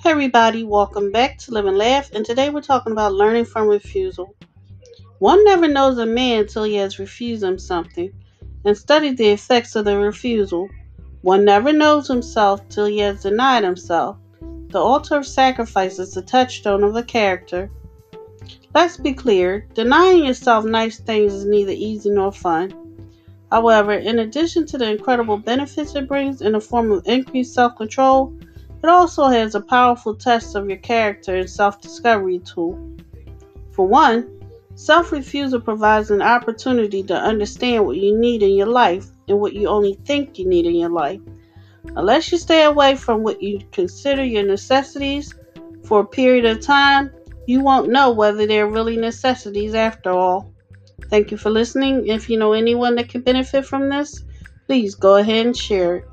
Hey everybody, welcome back to Live and Laugh, and today we're talking about learning from refusal. One never knows a man till he has refused him something and studied the effects of the refusal. One never knows himself till he has denied himself. The altar of sacrifice is the touchstone of the character. Let's be clear, denying yourself nice things is neither easy nor fun. However, in addition to the incredible benefits it brings in the form of increased self control, it also has a powerful test of your character and self discovery tool. For one, self refusal provides an opportunity to understand what you need in your life and what you only think you need in your life. Unless you stay away from what you consider your necessities for a period of time, you won't know whether they're really necessities after all. Thank you for listening. If you know anyone that can benefit from this, please go ahead and share it.